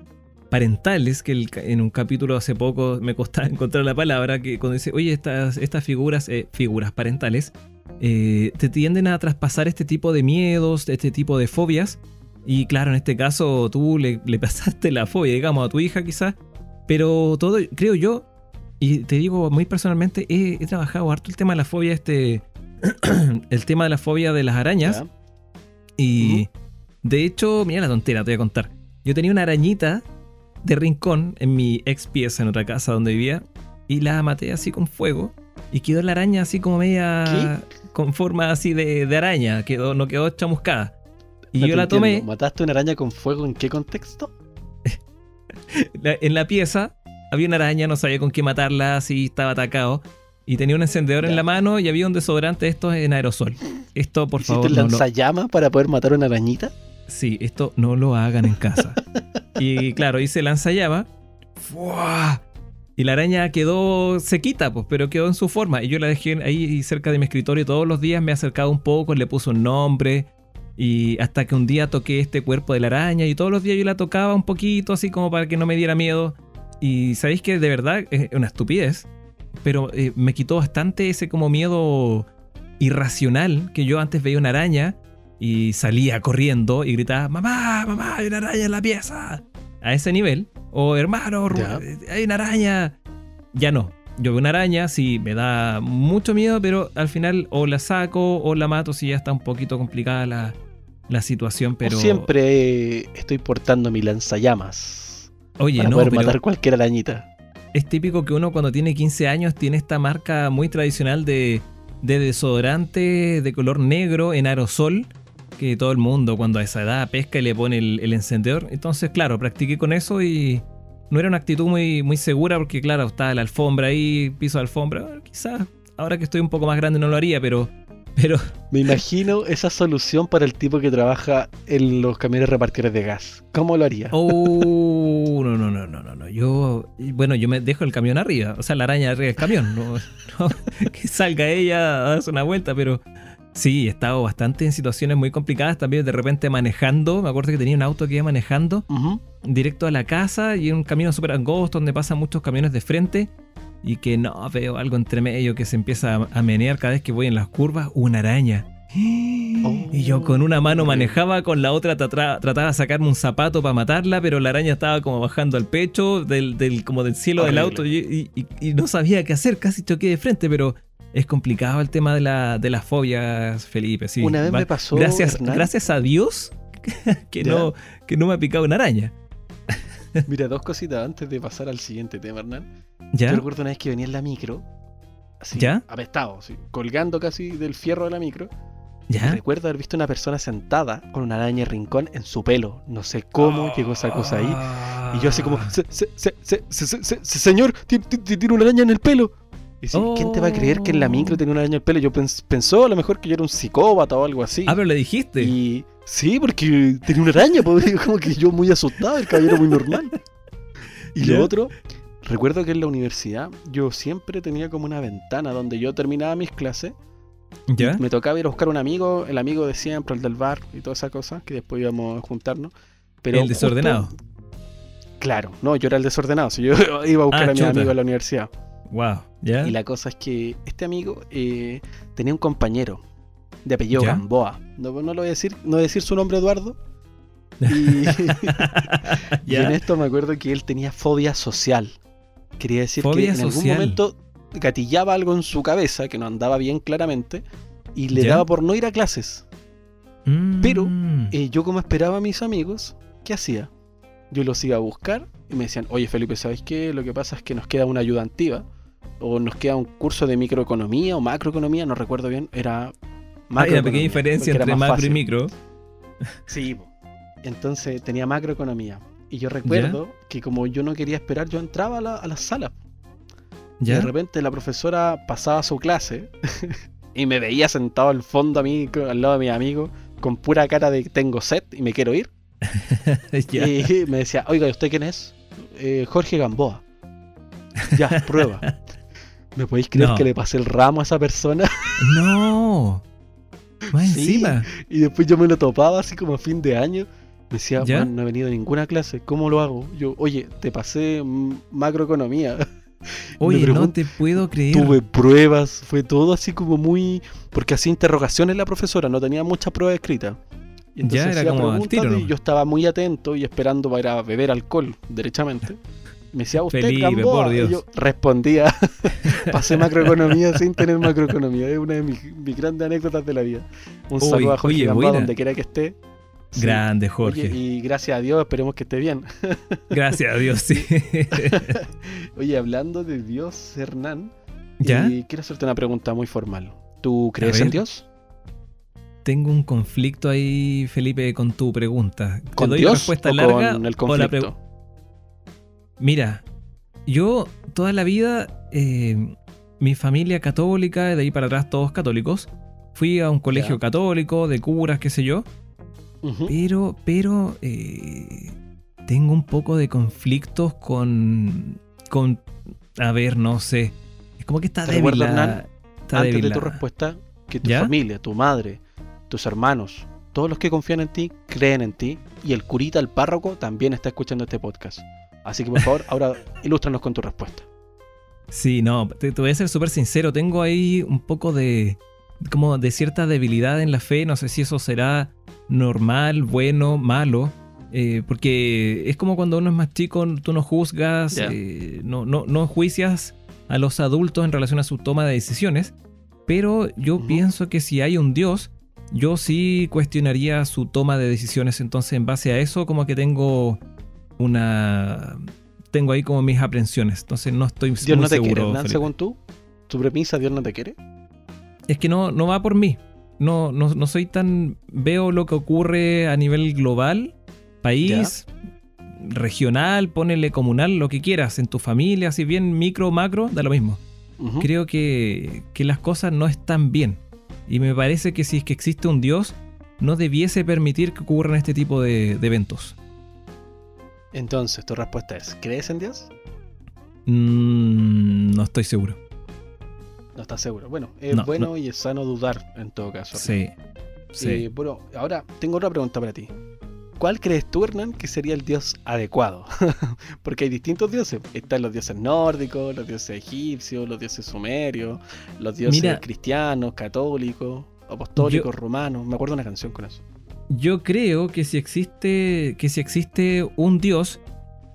parentales, que en un capítulo hace poco me costaba encontrar la palabra, que cuando dice, oye, estas, estas figuras, eh, figuras parentales, eh, te tienden a traspasar este tipo de miedos, este tipo de fobias. Y claro, en este caso tú le, pasaste la fobia, digamos, a tu hija quizás. Pero todo, creo yo, y te digo muy personalmente, he, trabajado harto el tema de la fobia, este, el tema de la fobia de las arañas. Y de hecho, mira la tontera, te voy a contar. Yo tenía una arañita de rincón en mi ex pieza en otra casa donde vivía y la maté así con fuego y quedó la araña así como media con forma así de, araña, quedó, no quedó chamuscada. Y yo la tomé.
¿Mataste una araña con fuego en qué contexto?
en la pieza había una araña, no sabía con qué matarla, así estaba atacado. Y tenía un encendedor en la mano y había un desodorante de estos en aerosol. Esto, por favor.
¿Hiciste no lanzallamas para poder matar una arañita?
Sí, esto no lo hagan en casa. y claro, hice lanzallama. Y la araña quedó sequita, pues, pero quedó en su forma. Y yo la dejé ahí cerca de mi escritorio todos los días, me he acercado un poco, le puse un nombre. Y hasta que un día toqué este cuerpo de la araña y todos los días yo la tocaba un poquito, así como para que no me diera miedo. Y sabéis que de verdad es una estupidez, pero eh, me quitó bastante ese como miedo irracional que yo antes veía una araña y salía corriendo y gritaba, mamá, mamá, hay una araña en la pieza. A ese nivel. O hermano, hay una araña. Ya no. Yo veo una araña, sí, me da mucho miedo, pero al final o la saco o la mato si ya está un poquito complicada la, situación, pero...
siempre estoy portando mi lanzallamas. Oye, para no, poder matar cualquier arañita.
Es típico que uno cuando tiene 15 años tiene esta marca muy tradicional de, de desodorante de color negro en aerosol que todo el mundo cuando a esa edad pesca y le pone el, encendedor. Entonces, claro, practiqué con eso y no era una actitud muy, muy segura porque, claro, estaba la alfombra ahí, piso de alfombra. Quizás ahora que estoy un poco más grande no lo haría, pero... pero...
Me imagino esa solución para el tipo que trabaja en los camiones repartidores de gas. ¿Cómo lo haría?
Oh, no, no, no, no, no, no. Yo, bueno, yo me dejo el camión arriba, o sea, la araña arriba del camión. No, que salga ella a darse una vuelta, pero Sí, he estado bastante en situaciones muy complicadas también, de repente manejando, me acuerdo que tenía un auto que iba manejando directo a la casa y en un camino súper angosto donde pasan muchos camiones de frente y que no, veo algo entre medio que se empieza a menear cada vez que voy en las curvas, una araña. y yo con una mano manejaba, con la otra trataba de sacarme un zapato para matarla, pero la araña estaba como bajando al pecho, del, como del cielo del auto, y, no sabía qué hacer, casi choqué de frente, pero es complicado el tema de, la, de las fobias, Felipe. Sí.
Una vez me pasó.
Gracias, gracias a Dios que no, que no me ha picado una araña.
Mira, dos cositas antes de pasar al siguiente tema, Hernán. ¿Ya? Yo recuerdo una vez que venía en la micro, así, ¿Ya? apestado, así, colgando casi del fierro de la micro. ¿Ya? recuerdo haber visto una persona sentada con una araña rincón en su pelo. No sé cómo llegó esa cosa ahí. Y yo así como, señor, tiene una araña en el pelo. Y ¿quién te va a creer que en la micro tenía una araña en el pelo? Yo pensó a lo mejor que yo era un psicópata o algo así.
Ah, pero le dijiste.
Y sí, porque tenía una araña, pues, como que yo muy asustado, el caballero muy normal. Y lo otro, recuerdo que en la universidad yo siempre tenía como una ventana donde yo terminaba mis clases. ¿Ya? Me tocaba ir a buscar un amigo, el amigo de siempre, el del bar y toda esa cosa, que después íbamos a juntarnos. Pero
el desordenado.
claro, no, yo era el desordenado, si yo iba a buscar ah, a mi amigo en la universidad.
Wow,
¿ya? Y la cosa es que este amigo eh, tenía un compañero de apellido Gamboa. No, no lo voy a decir, no voy a decir su nombre Eduardo. Y, en esto me acuerdo que él tenía fobia social. Quería decir que en algún momento gatillaba algo en su cabeza que no andaba bien claramente y le daba por no ir a clases. Pero mm. eh, yo como esperaba a mis amigos, ¿qué hacía? Yo los iba a buscar y me decían, oye Felipe, ¿sabes qué? Lo que pasa es que nos queda una ayudantiva o nos queda un curso de microeconomía o macroeconomía, no recuerdo bien, era.
Hay una pequeña diferencia entre macro y micro.
Sí, entonces tenía macroeconomía. Y yo recuerdo que como yo no quería esperar, yo entraba a la, a sala. Y de repente la profesora pasaba su clase y me veía sentado al fondo a mí, al lado de mi amigo, con pura cara de tengo sed y me quiero ir. y me decía, oiga, ¿y usted quién es? Eh, Jorge Gamboa. Ya, prueba. ¿Me podéis creer que le pasé el ramo a esa persona?
no. Más encima.
Y después yo me lo topaba así como a fin de año. Me decía,
¿Ya?
"Juan, no he venido a ninguna clase, ¿cómo lo hago? Yo, oye, te pasé macroeconomía.
Oye, no te puedo creer.
Tuve pruebas, fue todo así como muy. Porque hacía interrogaciones la profesora, no tenía muchas pruebas escritas. Y entonces
Ya, era
hacía
como al tiro,
y yo estaba muy atento y esperando para beber alcohol, derechamente. Me decía, ¿usted
Felipe,
Gamboa?"
por
Y
Dios.
yo respondía, pasé macroeconomía sin tener macroeconomía. Es una de mis, mis grandes anécdotas de la vida. Un saludo a Jorge
oye,
Gamboa, donde quiera que esté. Sí.
Grande,
Oye,
Jorge.
y gracias a Dios, esperemos que esté bien.
Gracias a Dios, sí.
Oye, hablando de Dios, Hernán,
¿Ya?
y quiero hacerte una pregunta muy formal. ¿Tú crees en. Dios?
Tengo un conflicto ahí, Felipe, con tu pregunta. ¿Te
¿Con
doy
Dios
respuesta
o
larga
con el
o la pre-
conflicto?
Mira, yo toda la vida, eh, mi familia católica, de ahí para atrás todos católicos, fui a un colegio católico, de curas, qué sé yo, pero, pero eh, tengo un poco de conflictos con, con, a ver, no sé, es como que está
Te
débil la-
Hernán,
está
Antes
débil
de tu
la-
respuesta, que tu
¿Ya?
familia, tu madre, tus hermanos, todos los que confían en ti, creen en ti, y el curita, el párroco, también está escuchando este podcast. Así que por favor, ahora ilústranos con tu respuesta.
Sí, no, te, te voy a ser súper sincero. Tengo ahí un poco de. como de cierta debilidad en la fe. No sé si eso será normal, bueno, malo. eh, porque es como cuando uno es más chico, tú no juzgas, eh, no, no, no enjuicias a los adultos en relación a su toma de decisiones. Pero yo pienso que si hay un Dios, yo sí cuestionaría su toma de decisiones. Entonces, en base a eso, como que tengo una. Tengo ahí como mis aprensiones. Entonces, no estoy
Dios
muy
no te
seguro.
quiere, Hernán,
Felipe.
según tú. Tu premisa, Dios no te quiere.
Es que no, no va por mí. No, no, no soy tan. Veo lo que ocurre a nivel global, país, regional, ponele comunal, lo que quieras, en tu familia, si bien micro, macro, da lo mismo. Creo que, que las cosas no están bien. Y me parece que si es que existe un Dios, no debiese permitir que ocurran este tipo de, de eventos.
Entonces, tu respuesta es, ¿crees en Dios?
Mm, no estoy seguro.
No estás seguro. Bueno, es
No,
bueno y es sano dudar en todo caso.
Sí. Sí.
Eh, bueno, ahora tengo otra pregunta para ti. ¿Cuál crees tú, Hernán, que sería el dios adecuado? Porque hay distintos dioses. Están los dioses nórdicos, los dioses egipcios, los dioses sumerios, los dioses
Mira.
cristianos, católicos, apostólicos, romanos. Me acuerdo de una canción con eso.
Yo creo que si existe, que si existe un Dios,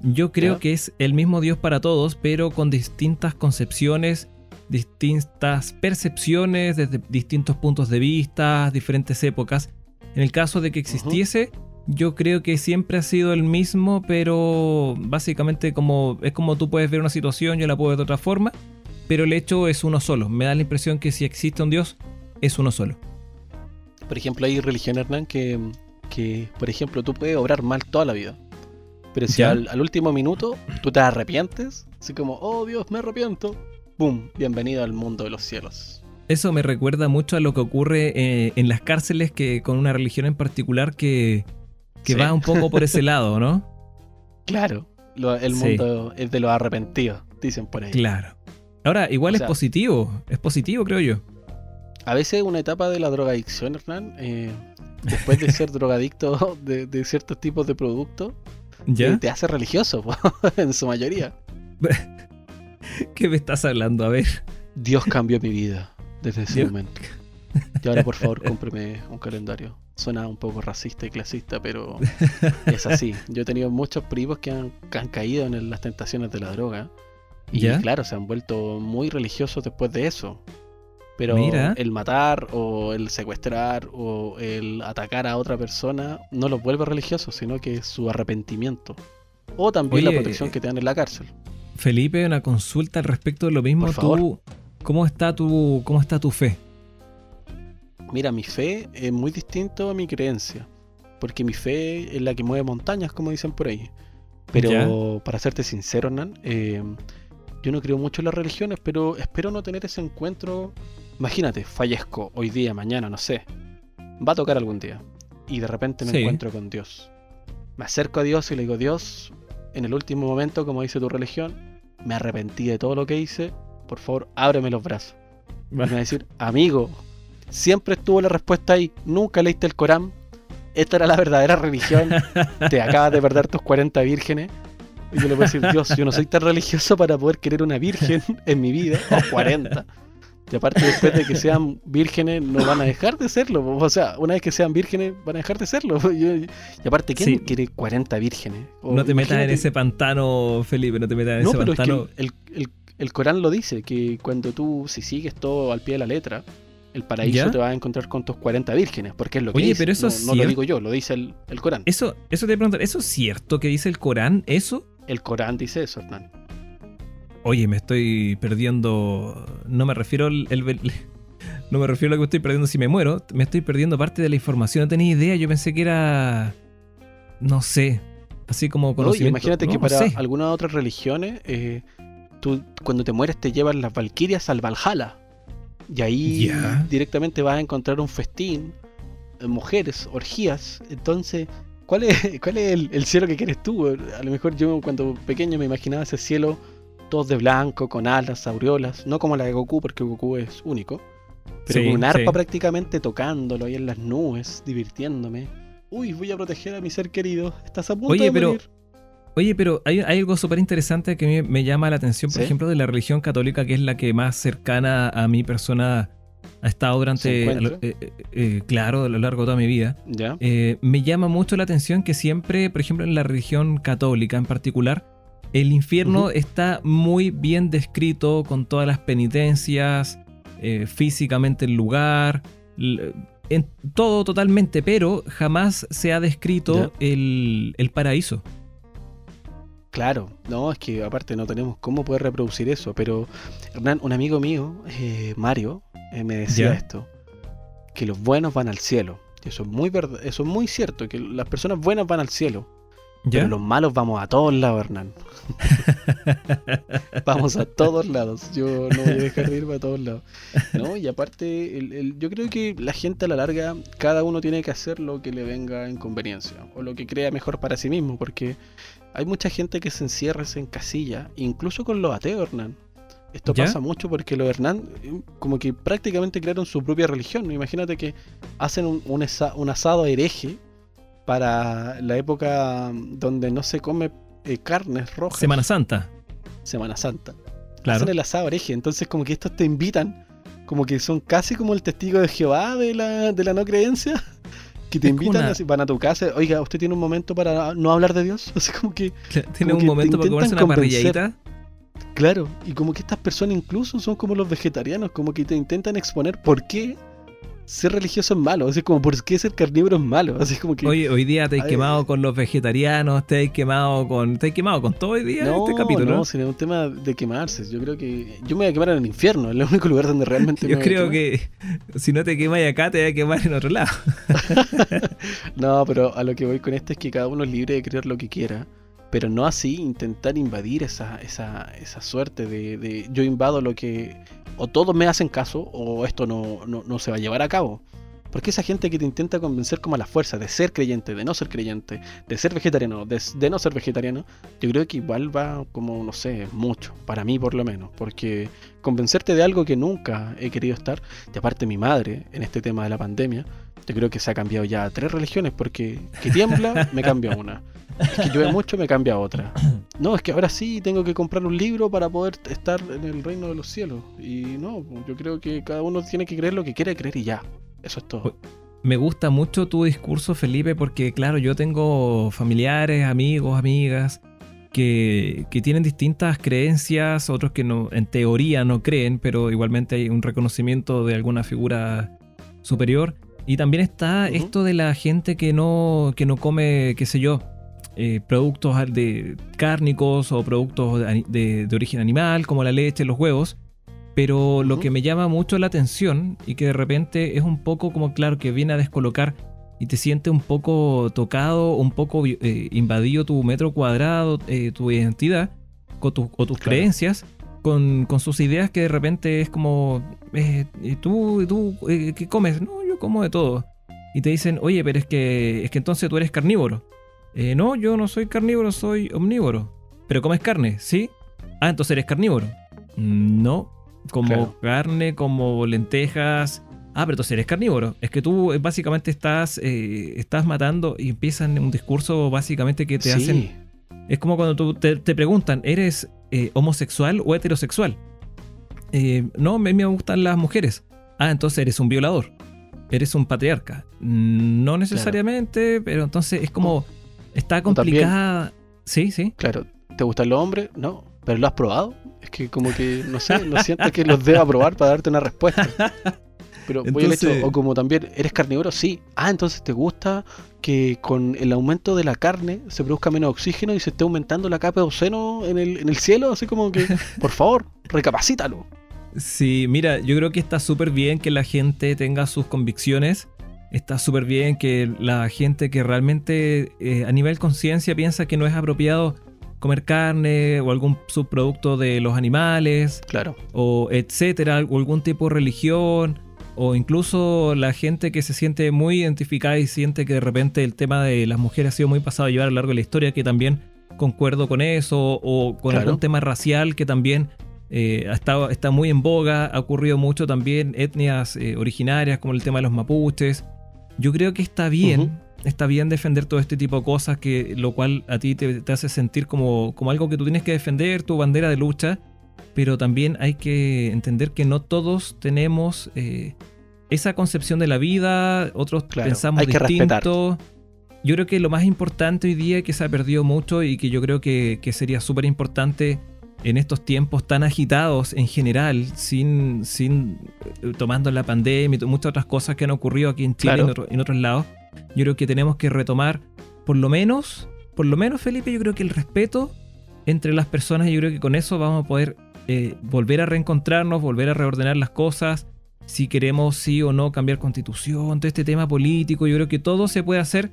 yo creo
Ya.
que es el mismo Dios para todos, pero con distintas concepciones, distintas percepciones, desde distintos puntos de vista, diferentes épocas. En el caso de que existiese, yo creo que siempre ha sido el mismo, pero básicamente como es como tú puedes ver una situación, yo la puedo ver de otra forma, pero el hecho es uno solo. Me da la impresión que si existe un Dios, es uno solo.
Por ejemplo, hay religión, Hernán, que, que, por ejemplo, tú puedes obrar mal toda la vida. Pero si al, al último minuto tú te arrepientes, así como, oh Dios, me arrepiento, ¡pum! Bienvenido al mundo de los cielos.
Eso me recuerda mucho a lo que ocurre eh, en las cárceles que con una religión en particular que, que
Sí.
va un poco por ese lado, ¿no?
Claro, lo- el
Sí.
mundo es de los arrepentidos, dicen por ahí.
Claro. Ahora, igual
O
es positivo, es positivo creo yo.
A veces una etapa de la drogadicción, Hernán, eh, después de ser drogadicto de, de ciertos tipos de productos, eh, te hace religioso, en su mayoría.
¿Qué me estás hablando? A ver.
Dios cambió mi vida desde ese
Dios-
momento. Y ahora, por favor, cómpreme un calendario. Suena un poco racista y clasista, pero es así. Yo he tenido muchos primos que han, que han caído en las tentaciones de la droga. Y
¿Ya?
claro, se han vuelto muy religiosos después de eso. Pero
Mira.
el matar o el secuestrar o el atacar a otra persona no los vuelve religiosos, sino que es su arrepentimiento. O también la protección que te dan en la cárcel.
Felipe, una consulta al respecto de lo mismo.
Por favor.
Tú, ¿cómo está tu, cómo está tu fe?
Mira, mi fe es muy distinto a mi creencia. Porque mi fe es la que mueve montañas, como dicen por ahí. Pero
Ya.
para serte sincero, Hernán, eh, yo no creo mucho en las religiones, pero espero no tener ese encuentro. Imagínate, fallezco hoy día, mañana, no sé. Va a tocar algún día. Y de repente me
Sí.
encuentro con Dios. Me acerco a Dios y le digo, Dios, en el último momento, como dice tu religión, me arrepentí de todo lo que hice. Por favor, ábreme los brazos. Y me va a decir, amigo, siempre estuvo la respuesta ahí. Nunca leíste el Corán. esta era la verdadera religión, te acabas de perder tus 40 vírgenes. Y yo le puedo decir, Dios, yo no soy tan religioso para poder querer una virgen en mi vida, o 40. Y aparte, después de que sean vírgenes, no van a dejar de serlo. O sea, una vez que sean vírgenes, van a dejar de serlo. y aparte, ¿quién quiere 40 vírgenes?
no te metas en ese pantano, Felipe, no te metas en ese pantano.
el, el, Corán lo dice, que cuando tú, si sigues todo al pie de la letra, el paraíso te va a encontrar con tus 40 vírgenes, porque es lo que
Oye,
dice.
pero eso
no, lo digo yo, lo dice el, Corán.
Eso, eso te pregunto, ¿eso es cierto que dice el Corán? ¿Eso?
El Corán dice eso, Hernán.
Oye, me estoy perdiendo. No me refiero al. no me refiero a lo que estoy perdiendo si me muero. Me estoy perdiendo parte de la información. No tenía idea. Yo pensé que era. No sé. Así como conocimiento.
imagínate que para algunas otras religiones, eh, tú cuando te mueres te llevan las valquirias al Valhalla. Y ahí directamente vas a encontrar un festín, eh, mujeres, orgías. Entonces, ¿cuál es, cuál es el, el, cielo que quieres tú? A lo mejor yo cuando pequeño me imaginaba ese cielo todos de blanco, con alas, aureolas, no como la de Goku, porque Goku es único, pero con un arpa prácticamente tocándolo ahí en las nubes, divirtiéndome. Uy, voy a proteger a mi ser querido, estás a punto
oye,
de
pero,
morir.
Oye, pero hay, algo súper interesante que me, llama la atención, por ejemplo, de la religión católica, que es la que más cercana a mi persona ha estado durante, eh, eh, eh, claro, a lo largo de toda mi vida.
¿Ya?
me llama mucho la atención que siempre, por ejemplo, en la religión católica en particular, el infierno está muy bien descrito con todas las penitencias, eh, físicamente el lugar, en todo totalmente, pero jamás se ha descrito el, paraíso.
Claro, no, es que aparte no tenemos cómo poder reproducir eso, pero Hernán, un amigo mío, eh, Mario, eh, me decía esto, que los buenos van al cielo. eso es muy verdad, eso es muy cierto, que las personas buenas van al cielo. Pero los malos vamos a todos lados, Hernán. vamos a todos lados. Yo no voy a dejar de irme a todos lados. ¿No? Y aparte, yo creo que la gente a la larga, cada uno tiene que hacer lo que le venga en conveniencia. O lo que crea mejor para sí mismo. Porque hay mucha gente que se encierra, en casilla. Incluso con los ateos, Hernán. Esto pasa mucho porque los Hernán, como que prácticamente crearon su propia religión. Imagínate que hacen un, un asado hereje para la época donde no se come eh, carnes rojas.
Semana Santa.
Semana Santa. Claro. Hacen el asado oreje. Entonces, como que estos te invitan, como que son casi como el testigo de Jehová de la, de la no creencia. Que te invitan, así, van a tu casa. Oiga, ¿usted tiene un momento para no hablar de Dios? Así como que.
¿Tiene un momento para comerse una parrilladita?
Claro, y como que estas personas incluso son como los vegetarianos, como que te intentan exponer por qué ser religioso es malo. Así como, ¿por qué ser carnívoro es malo? Así como que.
Hoy, hoy día te has quemado con los vegetarianos, te has quemado con. Te has quemado con todo hoy día no, este capítulo.
No, sino un tema de quemarse. Yo creo que. Yo me voy a quemar en el infierno, es el único lugar donde realmente
Yo creo que si no te quemas acá, te voy a quemar en otro lado.
no, pero a lo que voy con esto es que cada uno es libre de creer lo que quiera pero no así intentar invadir esa, esa, esa suerte de, de, yo invado lo que o todos me hacen caso o esto no, no, se va a llevar a cabo. Porque esa gente que te intenta convencer como a la fuerza de ser creyente, de no ser creyente, de ser vegetariano, de, no ser vegetariano, yo creo que igual va como, no sé, mucho, para mí por lo menos. Porque convencerte de algo que nunca he querido estar, y aparte mi madre, en este tema de la pandemia, yo creo que se ha cambiado ya a tres religiones, porque que tiembla, me cambia una. Que llueve mucho, me cambia otra. No, es que ahora sí tengo que comprar un libro para poder estar en el reino de los cielos. Y no, yo creo que cada uno tiene que creer lo que quiere creer y ya. Eso es todo.
Me gusta mucho tu discurso, Felipe, porque claro, yo tengo familiares, amigos, amigas que, que, tienen distintas creencias, otros que no, en teoría no creen, pero igualmente hay un reconocimiento de alguna figura superior. Y también está esto de la gente que no, que no come, qué sé yo, eh, productos de cárnicos o productos de, origen animal, como la leche, los huevos. Pero lo que me llama mucho la atención y que de repente es un poco como, claro, que viene a descolocar y te sientes un poco tocado, un poco eh, invadido tu metro cuadrado, eh, tu identidad con o tus creencias, con, sus ideas que de repente es como, ¿tú, tú qué comes? No, yo como de todo. Y te dicen, oye, pero es que, es que entonces tú eres carnívoro. Eh, no, yo no soy carnívoro, soy omnívoro. ¿Pero comes carne? ¿Sí? Ah, entonces eres carnívoro. Mm, no, como carne, como lentejas, Ah, pero entonces eres carnívoro. Es que tú eh, básicamente estás, eh, estás matando y empiezan un discurso básicamente que te hacen. Es como cuando tú te, preguntan, ¿eres eh, homosexual o heterosexual? no, a mí me gustan las mujeres. Ah, entonces eres un violador. Eres un patriarca. No necesariamente, pero entonces es como. Está complicada. Sí, sí.
Claro. ¿Te gustan los hombres? No. ¿Pero lo has probado? Es que como que, no sé, no siento que los deba probar para darte una respuesta. Pero voy al hecho, o como también, ¿eres carnívoro? Sí. Ah, entonces te gusta que con el aumento de la carne se produzca menos oxígeno y se esté aumentando la capa de oxígeno en el, en el cielo, así como que, por favor, recapacítalo.
Sí, mira, yo creo que está súper bien que la gente tenga sus convicciones. Está súper bien que la gente que realmente eh, a nivel conciencia piensa que no es apropiado comer carne o algún subproducto de los animales.
Claro.
O etcétera, o algún tipo de religión o incluso la gente que se siente muy identificada y siente que de repente el tema de las mujeres ha sido muy pasado a llevar a lo largo de la historia, que también concuerdo con eso, o con algún tema racial que también eh, está, está, muy en boga, ha ocurrido mucho también etnias eh, originarias como el tema de los mapuches. Yo creo que está bien, está bien defender todo este tipo de cosas, que, lo cual a ti te, hace sentir como, como algo que tú tienes que defender, tu bandera de lucha pero también hay que entender que no todos tenemos eh, esa concepción de la vida, otros pensamos hay distinto. yo creo que lo más importante hoy día que se ha perdido mucho y que yo creo que, sería súper importante en estos tiempos tan agitados en general, sin, sin eh, tomando la pandemia y muchas otras cosas que han ocurrido aquí en Chile y en, otros lados, yo creo que tenemos que retomar, por lo menos, por lo menos Felipe, yo creo que el respeto entre las personas, yo creo que con eso vamos a poder eh, volver a reencontrarnos, volver a reordenar las cosas, si queremos sí o no cambiar constitución, todo este tema político, yo creo que todo se puede hacer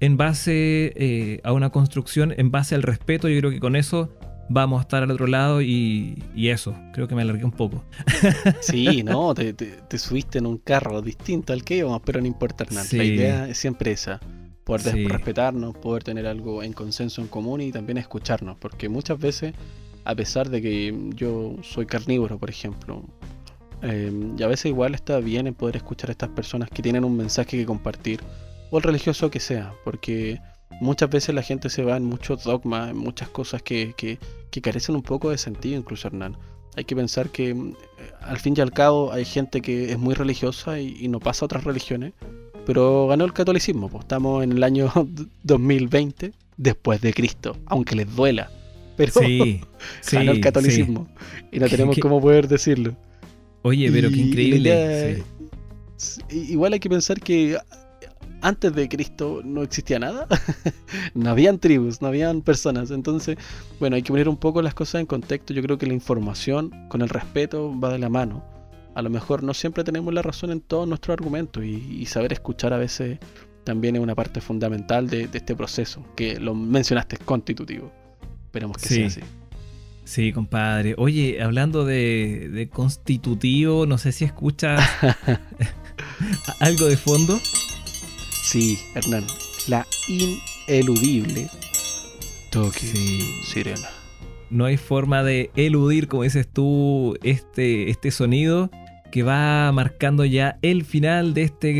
en base eh, a una construcción, en base al respeto, yo creo que con eso vamos a estar al otro lado y, eso, creo que me alargué un poco.
Sí, no, te, subiste en un carro distinto al que íbamos, pero no importa nada. La idea es siempre esa, poder respetarnos, poder tener algo en consenso en común y también escucharnos, porque muchas veces a pesar de que yo soy carnívoro, por ejemplo. Em, y a veces igual está bien en poder escuchar a estas personas que tienen un mensaje que compartir, o el religioso que sea, porque muchas veces la gente se va en muchos dogmas, en muchas cosas que, que, carecen un poco de sentido, incluso Hernán. Hay que pensar que eh, al fin y al cabo hay gente que es muy religiosa y, no pasa a otras religiones, pero ganó el catolicismo. Pues estamos en el año 2020 después de Cristo, aunque les duela pero sí, ganó el catolicismo y no tenemos cómo poder decirlo.
Oye, pero qué increíble.
igual hay que pensar que antes de Cristo no existía nada, no habían tribus, no habían personas, entonces, bueno, hay que poner un poco las cosas en contexto, yo creo que la información con el respeto va de la mano. A lo mejor no siempre tenemos la razón en todos nuestros argumentos y, saber escuchar a veces también es una parte fundamental de, de este proceso, que lo mencionaste, es constitutivo. Esperemos que sí. sea así.
Sí, compadre. Oye, hablando de, constitutivo, no sé si escuchas algo de fondo.
Sí, Hernán. La ineludible toque sirena.
No hay forma de eludir, como dices tú, este, este sonido que va marcando ya el final de este,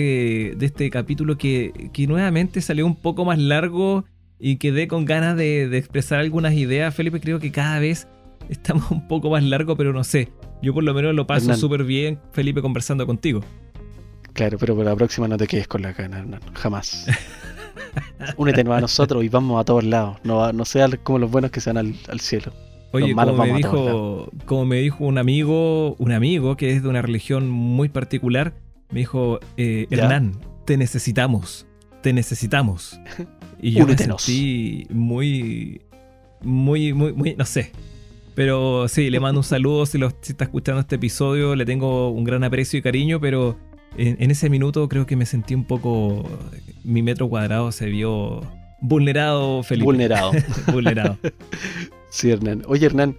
de este capítulo que, que nuevamente salió un poco más largo y quedé con ganas de, expresar algunas ideas. Felipe, creo que cada vez estamos un poco más largo, pero no sé. Yo por lo menos lo paso súper bien, Felipe, conversando contigo.
Claro, pero por la próxima no te quedes con la ganas, Hernán. Jamás. Únete a nosotros y vamos a todos lados. No, no sea como los buenos que sean al, al cielo.
Oye, como me, dijo, como me dijo un amigo, un amigo que es de una religión muy particular, me dijo, eh, Hernán, te necesitamos, te necesitamos. Y yo me sentí muy, muy, muy, muy, no sé. Pero sí, le mando un saludo si, lo, está escuchando este episodio. Le tengo un gran aprecio y cariño, pero en, ese minuto creo que me sentí un poco. Mi metro cuadrado se vio vulnerado, Felipe.
Vulnerado.
vulnerado.
Sí, Hernán. Oye, Hernán,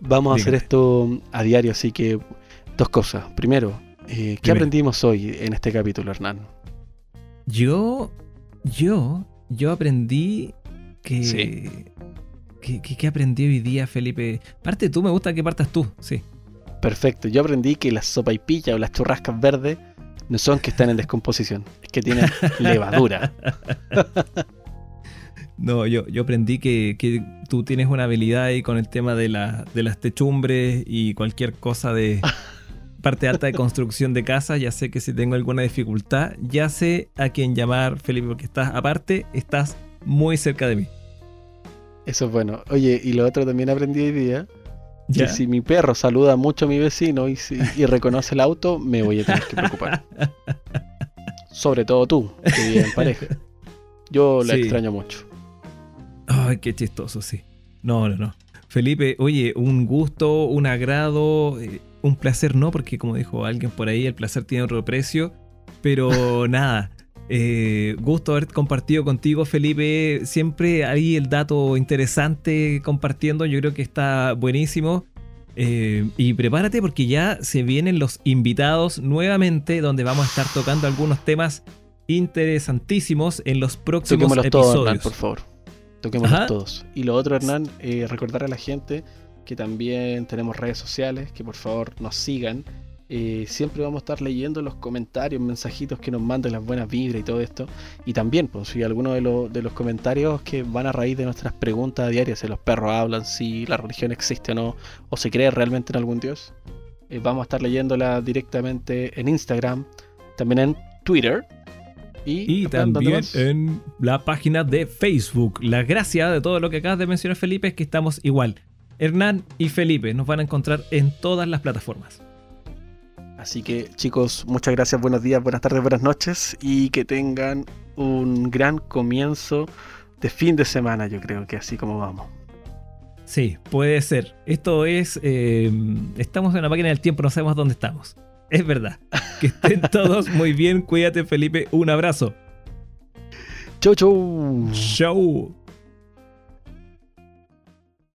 vamos a hacer esto a diario, así que dos cosas. Primero, eh, ¿qué aprendimos hoy en este capítulo, Hernán?
Yo, yo yo aprendí que, que, aprendí hoy día, Felipe. Parte tú, me gusta que partas tú, sí.
Perfecto, yo aprendí que la sopa y pilla o las churrascas verdes No son que están en descomposición, es que tienen levadura.
No, yo, yo aprendí que, que, tú tienes una habilidad ahí con el tema de, la, de las techumbres y cualquier cosa de parte alta de construcción de casa. Ya sé que si tengo alguna dificultad, ya sé a quién llamar, Felipe, porque estás aparte, estás muy cerca de mí.
Eso es bueno. Oye, y lo otro también aprendí hoy día. Que si mi perro saluda mucho a mi vecino y, y reconoce el auto, me voy a tener que preocupar. Sobre todo tú, que vives en pareja. Yo la extraño mucho.
Ay, qué chistoso, sí. No, no, no. Felipe, oye, un gusto, un agrado, eh, un placer no, porque como dijo alguien por ahí, el placer tiene otro precio. Pero nada, eh, gusto haber compartido contigo, Felipe. Siempre hay el dato interesante compartiendo. Yo creo que está buenísimo. Eh, y prepárate porque ya se vienen los invitados nuevamente, donde vamos a estar tocando algunos temas interesantísimos en los próximos episodios.
por favor. Toquémoslos todos. Y lo otro, Hernán, eh, recordar a la gente que también tenemos redes sociales, que por favor nos sigan. Eh, siempre vamos a estar leyendo los comentarios, mensajitos que nos manden las buenas vibras y todo esto. Y también, pues, si alguno de, de los comentarios que van a raíz de nuestras preguntas diarias, si los perros hablan, si la religión existe o no, o se cree realmente en algún dios, eh, vamos a estar leyéndola directamente en Instagram, también en Twitter,
y, también en la página de Facebook. La gracia de todo lo que acabas de mencionar, Felipe, es que estamos igual. Hernán y Felipe nos van a encontrar en todas las plataformas.
Así que chicos, muchas gracias, buenos días, buenas tardes, buenas noches y que tengan un gran comienzo de fin de semana, yo creo que así como vamos.
Sí, puede ser. Esto es, eh, estamos en la máquina del tiempo, no sabemos dónde estamos. Es verdad. Que estén todos muy bien. Cuídate, Felipe. Un abrazo.
Chau, chau.
Chau.